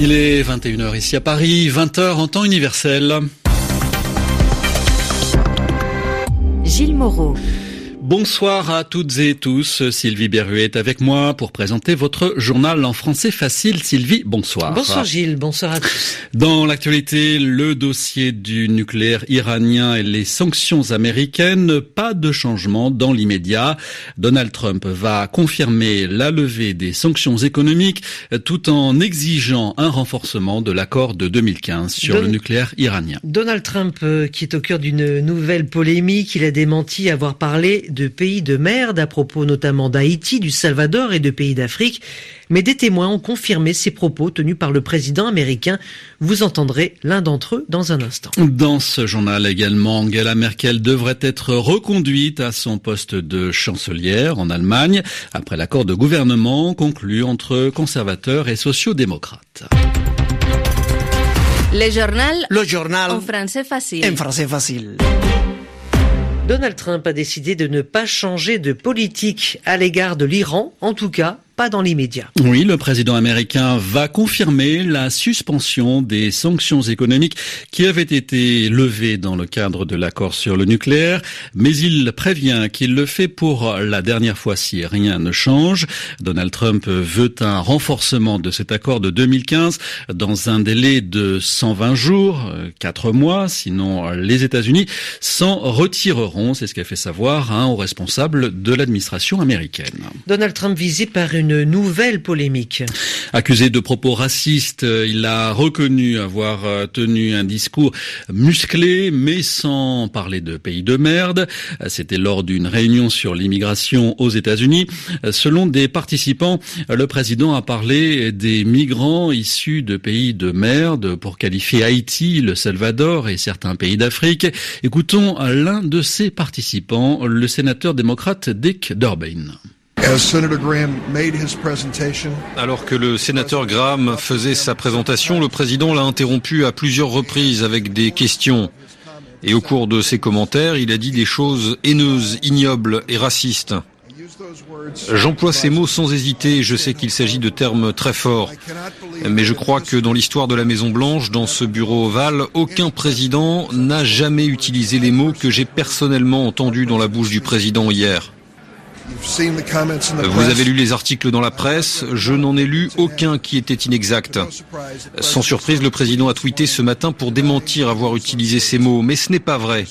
Il est 21h ici à Paris, 20h en temps universel. Gilles Moreau. Bonsoir à toutes et tous. Sylvie Berruet est avec moi pour présenter votre journal en français facile. Sylvie, bonsoir. Bonsoir Gilles, bonsoir à tous. Dans l'actualité, le dossier du nucléaire iranien et les sanctions américaines, pas de changement dans l'immédiat. Donald Trump va confirmer la levée des sanctions économiques tout en exigeant un renforcement de l'accord de 2015 sur Don- le nucléaire iranien. Donald Trump, euh, qui est au cœur d'une nouvelle polémique, il a démenti avoir parlé de pays de merde à propos notamment d'Haïti, du Salvador et de pays d'Afrique. Mais des témoins ont confirmé ces propos tenus par le président américain. Vous entendrez l'un d'entre eux dans un instant. Dans ce journal également, Angela Merkel devrait être reconduite à son poste de chancelière en Allemagne après l'accord de gouvernement conclu entre conservateurs et sociaux-démocrates. Le journal Le journal en français facile. en français facile. Donald Trump a décidé de ne pas changer de politique à l'égard de l'Iran, en tout cas pas dans l'immédiat. Oui, le président américain va confirmer la suspension des sanctions économiques qui avaient été levées dans le cadre de l'accord sur le nucléaire, mais il prévient qu'il le fait pour la dernière fois si rien ne change. Donald Trump veut un renforcement de cet accord de 2015 dans un délai de 120 jours, euh, 4 mois, sinon les États-Unis s'en retireront, c'est ce qu'a fait savoir un haut responsable de l'administration américaine. Donald Trump visé par une nouvelle polémique. Accusé de propos racistes, euh, il a reconnu avoir euh, tenu un discours musclé, mais sans parler de pays de merde. Euh, C'était lors d'une réunion sur l'immigration aux États-Unis. Selon des participants, le président a parlé des migrants issus de pays de merde pour qualifier Haïti, le Salvador et certains pays d'Afrique. Écoutons l'un de ces participants, le sénateur démocrate Dick Durbin. Presentation, Alors que le sénateur Graham faisait sa présentation, le président l'a interrompu à plusieurs reprises avec des questions. Et au cours de ses commentaires, il a dit des choses haineuses, ignobles et racistes. J'emploie ces mots sans hésiter, je sais qu'il s'agit de termes très forts. Mais je crois que dans l'histoire de la Maison Blanche, dans ce bureau ovale, aucun président n'a jamais utilisé les mots que j'ai personnellement entendus dans la bouche du président hier. Vous press. avez lu les articles dans la presse, je n'en ai lu aucun qui était inexact. Sans surprise, le président a tweeté ce matin pour démentir avoir utilisé ces mots, mais ce n'est pas vrai.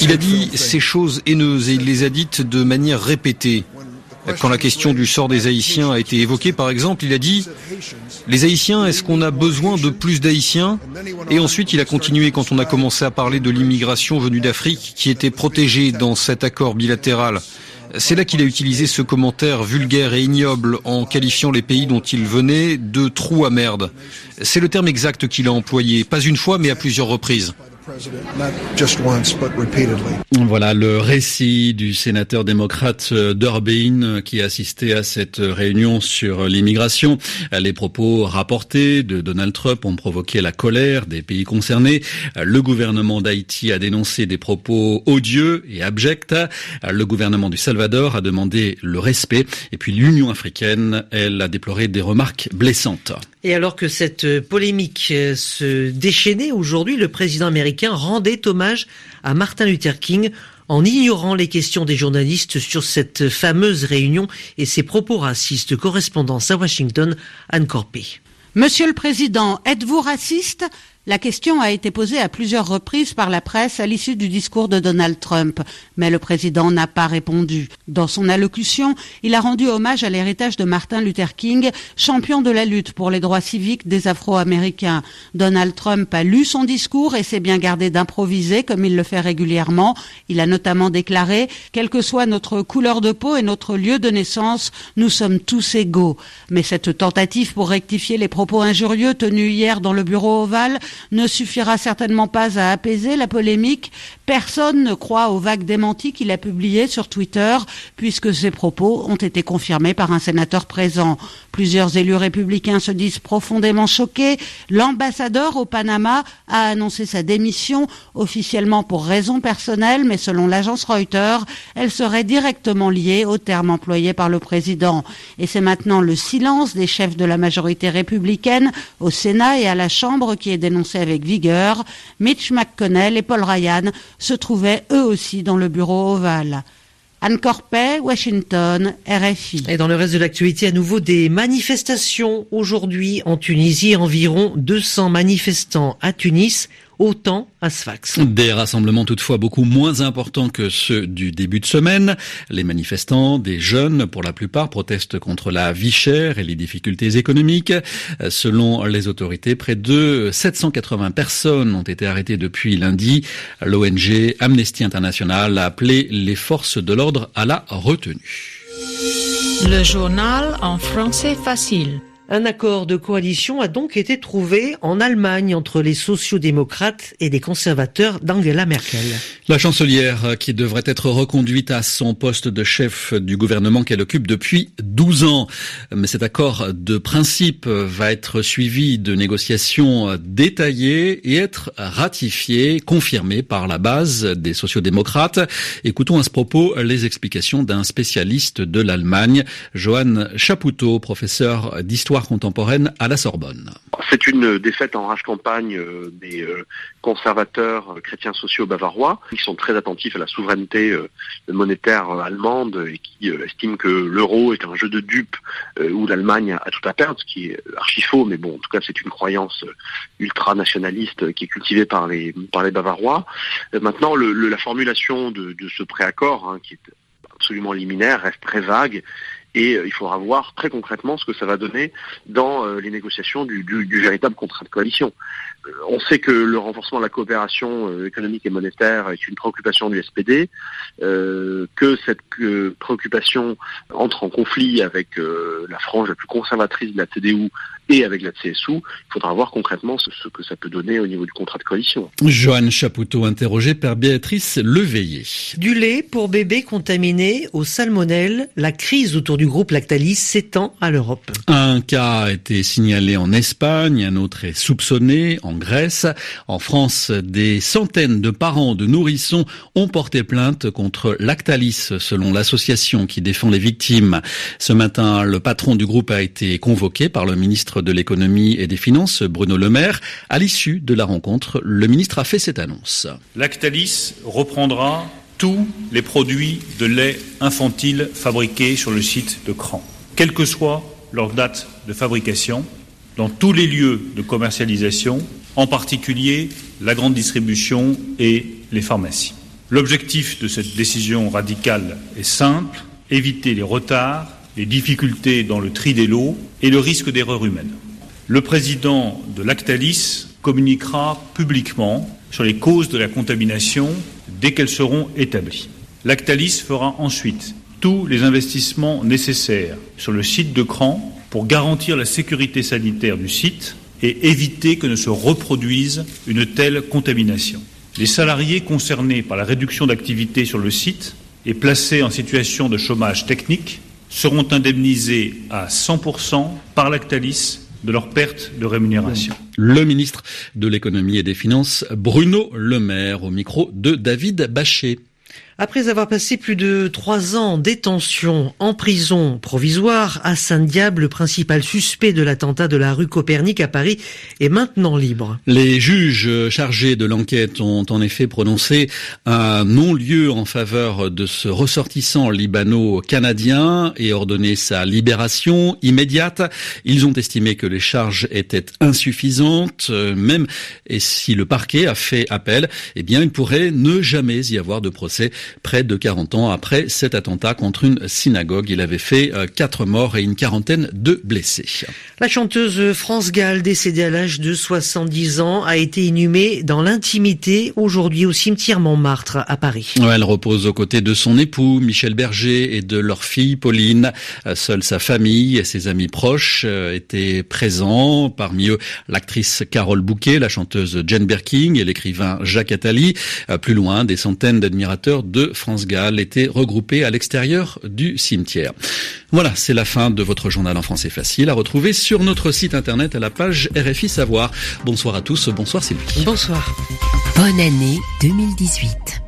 Il a dit ces choses haineuses et il les a dites de manière répétée. Quand la question du sort des Haïtiens a été évoquée, par exemple, il a dit Les Haïtiens, est-ce qu'on a besoin de plus d'Haïtiens Et ensuite, il a continué quand on a commencé à parler de l'immigration venue d'Afrique qui était protégée dans cet accord bilatéral. C'est là qu'il a utilisé ce commentaire vulgaire et ignoble en qualifiant les pays dont il venait de trous à merde. C'est le terme exact qu'il a employé, pas une fois mais à plusieurs reprises. Voilà le récit du sénateur démocrate euh, Durbin euh, qui assistait à cette réunion sur l'immigration. Les propos rapportés de Donald Trump ont provoqué la colère des pays concernés. Le gouvernement d'Haïti a dénoncé des propos odieux et abjects. Le gouvernement du Salvador a demandé le respect. Et puis l'Union africaine, elle a déploré des remarques blessantes. Et alors que cette euh, polémique euh, se déchaînait aujourd'hui, le président américain rendait hommage à Martin Luther King en ignorant les questions des journalistes sur cette fameuse réunion et ses propos racistes. Correspondance à Washington, Anne Corpé. Monsieur le Président, êtes-vous raciste? La question a été posée à plusieurs reprises par la presse à l'issue du discours de Donald Trump, mais le président n'a pas répondu. Dans son allocution, il a rendu hommage à l'héritage de Martin Luther King, champion de la lutte pour les droits civiques des Afro-Américains. Donald Trump a lu son discours et s'est bien gardé d'improviser comme il le fait régulièrement. Il a notamment déclaré Quelle que soit notre couleur de peau et notre lieu de naissance, nous sommes tous égaux. Mais cette tentative pour rectifier les propos injurieux tenus hier dans le bureau ovale ne suffira certainement pas à apaiser la polémique. Personne ne croit aux vagues démenties qu'il a publiées sur Twitter, puisque ses propos ont été confirmés par un sénateur présent. Plusieurs élus républicains se disent profondément choqués. L'ambassadeur au Panama a annoncé sa démission officiellement pour raisons personnelles, mais selon l'agence Reuters, elle serait directement liée aux termes employés par le président. Et c'est maintenant le silence des chefs de la majorité républicaine au Sénat et à la Chambre qui est dénoncé avec vigueur. Mitch McConnell et Paul Ryan se trouvaient eux aussi dans le bureau ovale. Anne Corpet, Washington, RFI. Et dans le reste de l'actualité, à nouveau des manifestations aujourd'hui en Tunisie. Environ 200 manifestants à Tunis autant à Sfax. Des rassemblements toutefois beaucoup moins importants que ceux du début de semaine. Les manifestants, des jeunes pour la plupart, protestent contre la vie chère et les difficultés économiques. Selon les autorités, près de 780 personnes ont été arrêtées depuis lundi. L'ONG Amnesty International a appelé les forces de l'ordre à la retenue. Le journal en français facile. Un accord de coalition a donc été trouvé en Allemagne entre les sociaux-démocrates et les conservateurs d'Angela Merkel. La chancelière qui devrait être reconduite à son poste de chef du gouvernement qu'elle occupe depuis 12 ans. Mais cet accord de principe va être suivi de négociations détaillées et être ratifié, confirmé par la base des sociaux-démocrates. Écoutons à ce propos les explications d'un spécialiste de l'Allemagne, Johan Chapoutot, professeur d'histoire contemporaine à la Sorbonne. C'est une défaite en rage campagne euh, des euh, conservateurs chrétiens sociaux bavarois qui sont très attentifs à la souveraineté euh, monétaire allemande et qui estiment que l'euro est un jeu de dupes où l'Allemagne a tout à perdre, ce qui est archi faux, mais bon, en tout cas, c'est une croyance ultra-nationaliste qui est cultivée par les, par les Bavarois. Maintenant, la formulation de, de ce préaccord, hein, qui est absolument liminaire, reste très vague et euh, il faudra voir très concrètement ce que ça va donner dans euh, les négociations du, du, du, véritable contrat de coalition. Euh, on sait que le renforcement de la coopération économique et monétaire est une préoccupation du SPD, que cette préoccupation entre en conflit avec la frange la plus conservatrice de la CDU et avec la CSU, il faudra voir concrètement ce, que ça peut donner au niveau du contrat de coalition. Joanne Chapoutot, interrogé par Béatrice Leveillé. Du lait pour bébés contaminés au salmonelle, la crise autour du groupe Lactalis s'étend à l'Europe. Un cas a été signalé en Espagne, un autre est soupçonné en Grèce. En France, des centaines de parents de nourrissons ont porté plainte contre Lactalis, selon l'association qui défend les victimes. Ce matin, le patron du groupe a été convoqué par le ministre de l'économie et des finances, Bruno Le Maire. À l'issue de la rencontre, le ministre a fait cette annonce. Lactalis reprendra tous les produits de lait infantile fabriqués sur le site de Cran, quelle que soit leur date de fabrication, dans tous les lieux de commercialisation, en particulier la grande distribution et les pharmacies. L'objectif de cette décision radicale est simple, éviter les retards les difficultés dans le tri des lots et le risque d'erreur humaine. Le président de Lactalis communiquera publiquement sur les causes de la contamination dès qu'elles seront établies. Lactalis fera ensuite tous les investissements nécessaires sur le site de Cran pour garantir la sécurité sanitaire du site et éviter que ne se reproduise une telle contamination. Les salariés concernés par la réduction d'activité sur le site et placés en situation de chômage technique seront indemnisés à 100% par Lactalis de leur perte de rémunération. Le ministre de l'économie et des finances, Bruno Le Maire, au micro de David Bachet. Après avoir passé plus de trois ans en détention en prison provisoire, Hassan Diab, le principal suspect de l'attentat de la rue Copernic à Paris, est maintenant libre. Les juges chargés de l'enquête ont en effet prononcé un non-lieu en faveur de ce ressortissant libano-canadien et ordonné sa libération immédiate. Ils ont estimé que les charges étaient insuffisantes, même si le parquet a fait appel, eh bien il pourrait ne jamais y avoir de procès près de 40 ans après cet attentat contre une synagogue. Il avait fait euh, quatre morts et une quarantaine de blessés. La chanteuse France Gall, décédée à l'âge de 70 ans, a été inhumée dans l'intimité aujourd'hui au cimetière Montmartre à Paris. Elle repose aux côtés de son époux Michel Berger et de leur fille Pauline. Euh, seule sa famille et ses amis proches euh, étaient présents. Parmi eux, l'actrice Carole Bouquet, la chanteuse Jane Birkin et l'écrivain Jacques Attali. Plus loin, des centaines d'admirateurs de France Gall étaient regroupés à l'extérieur du cimetière. Voilà, c'est la fin de votre journal en français facile à retrouver sur notre site internet à la page RFI Savoir. Bonsoir à tous, bonsoir Sylvie. Bonsoir. Bonne année 2018.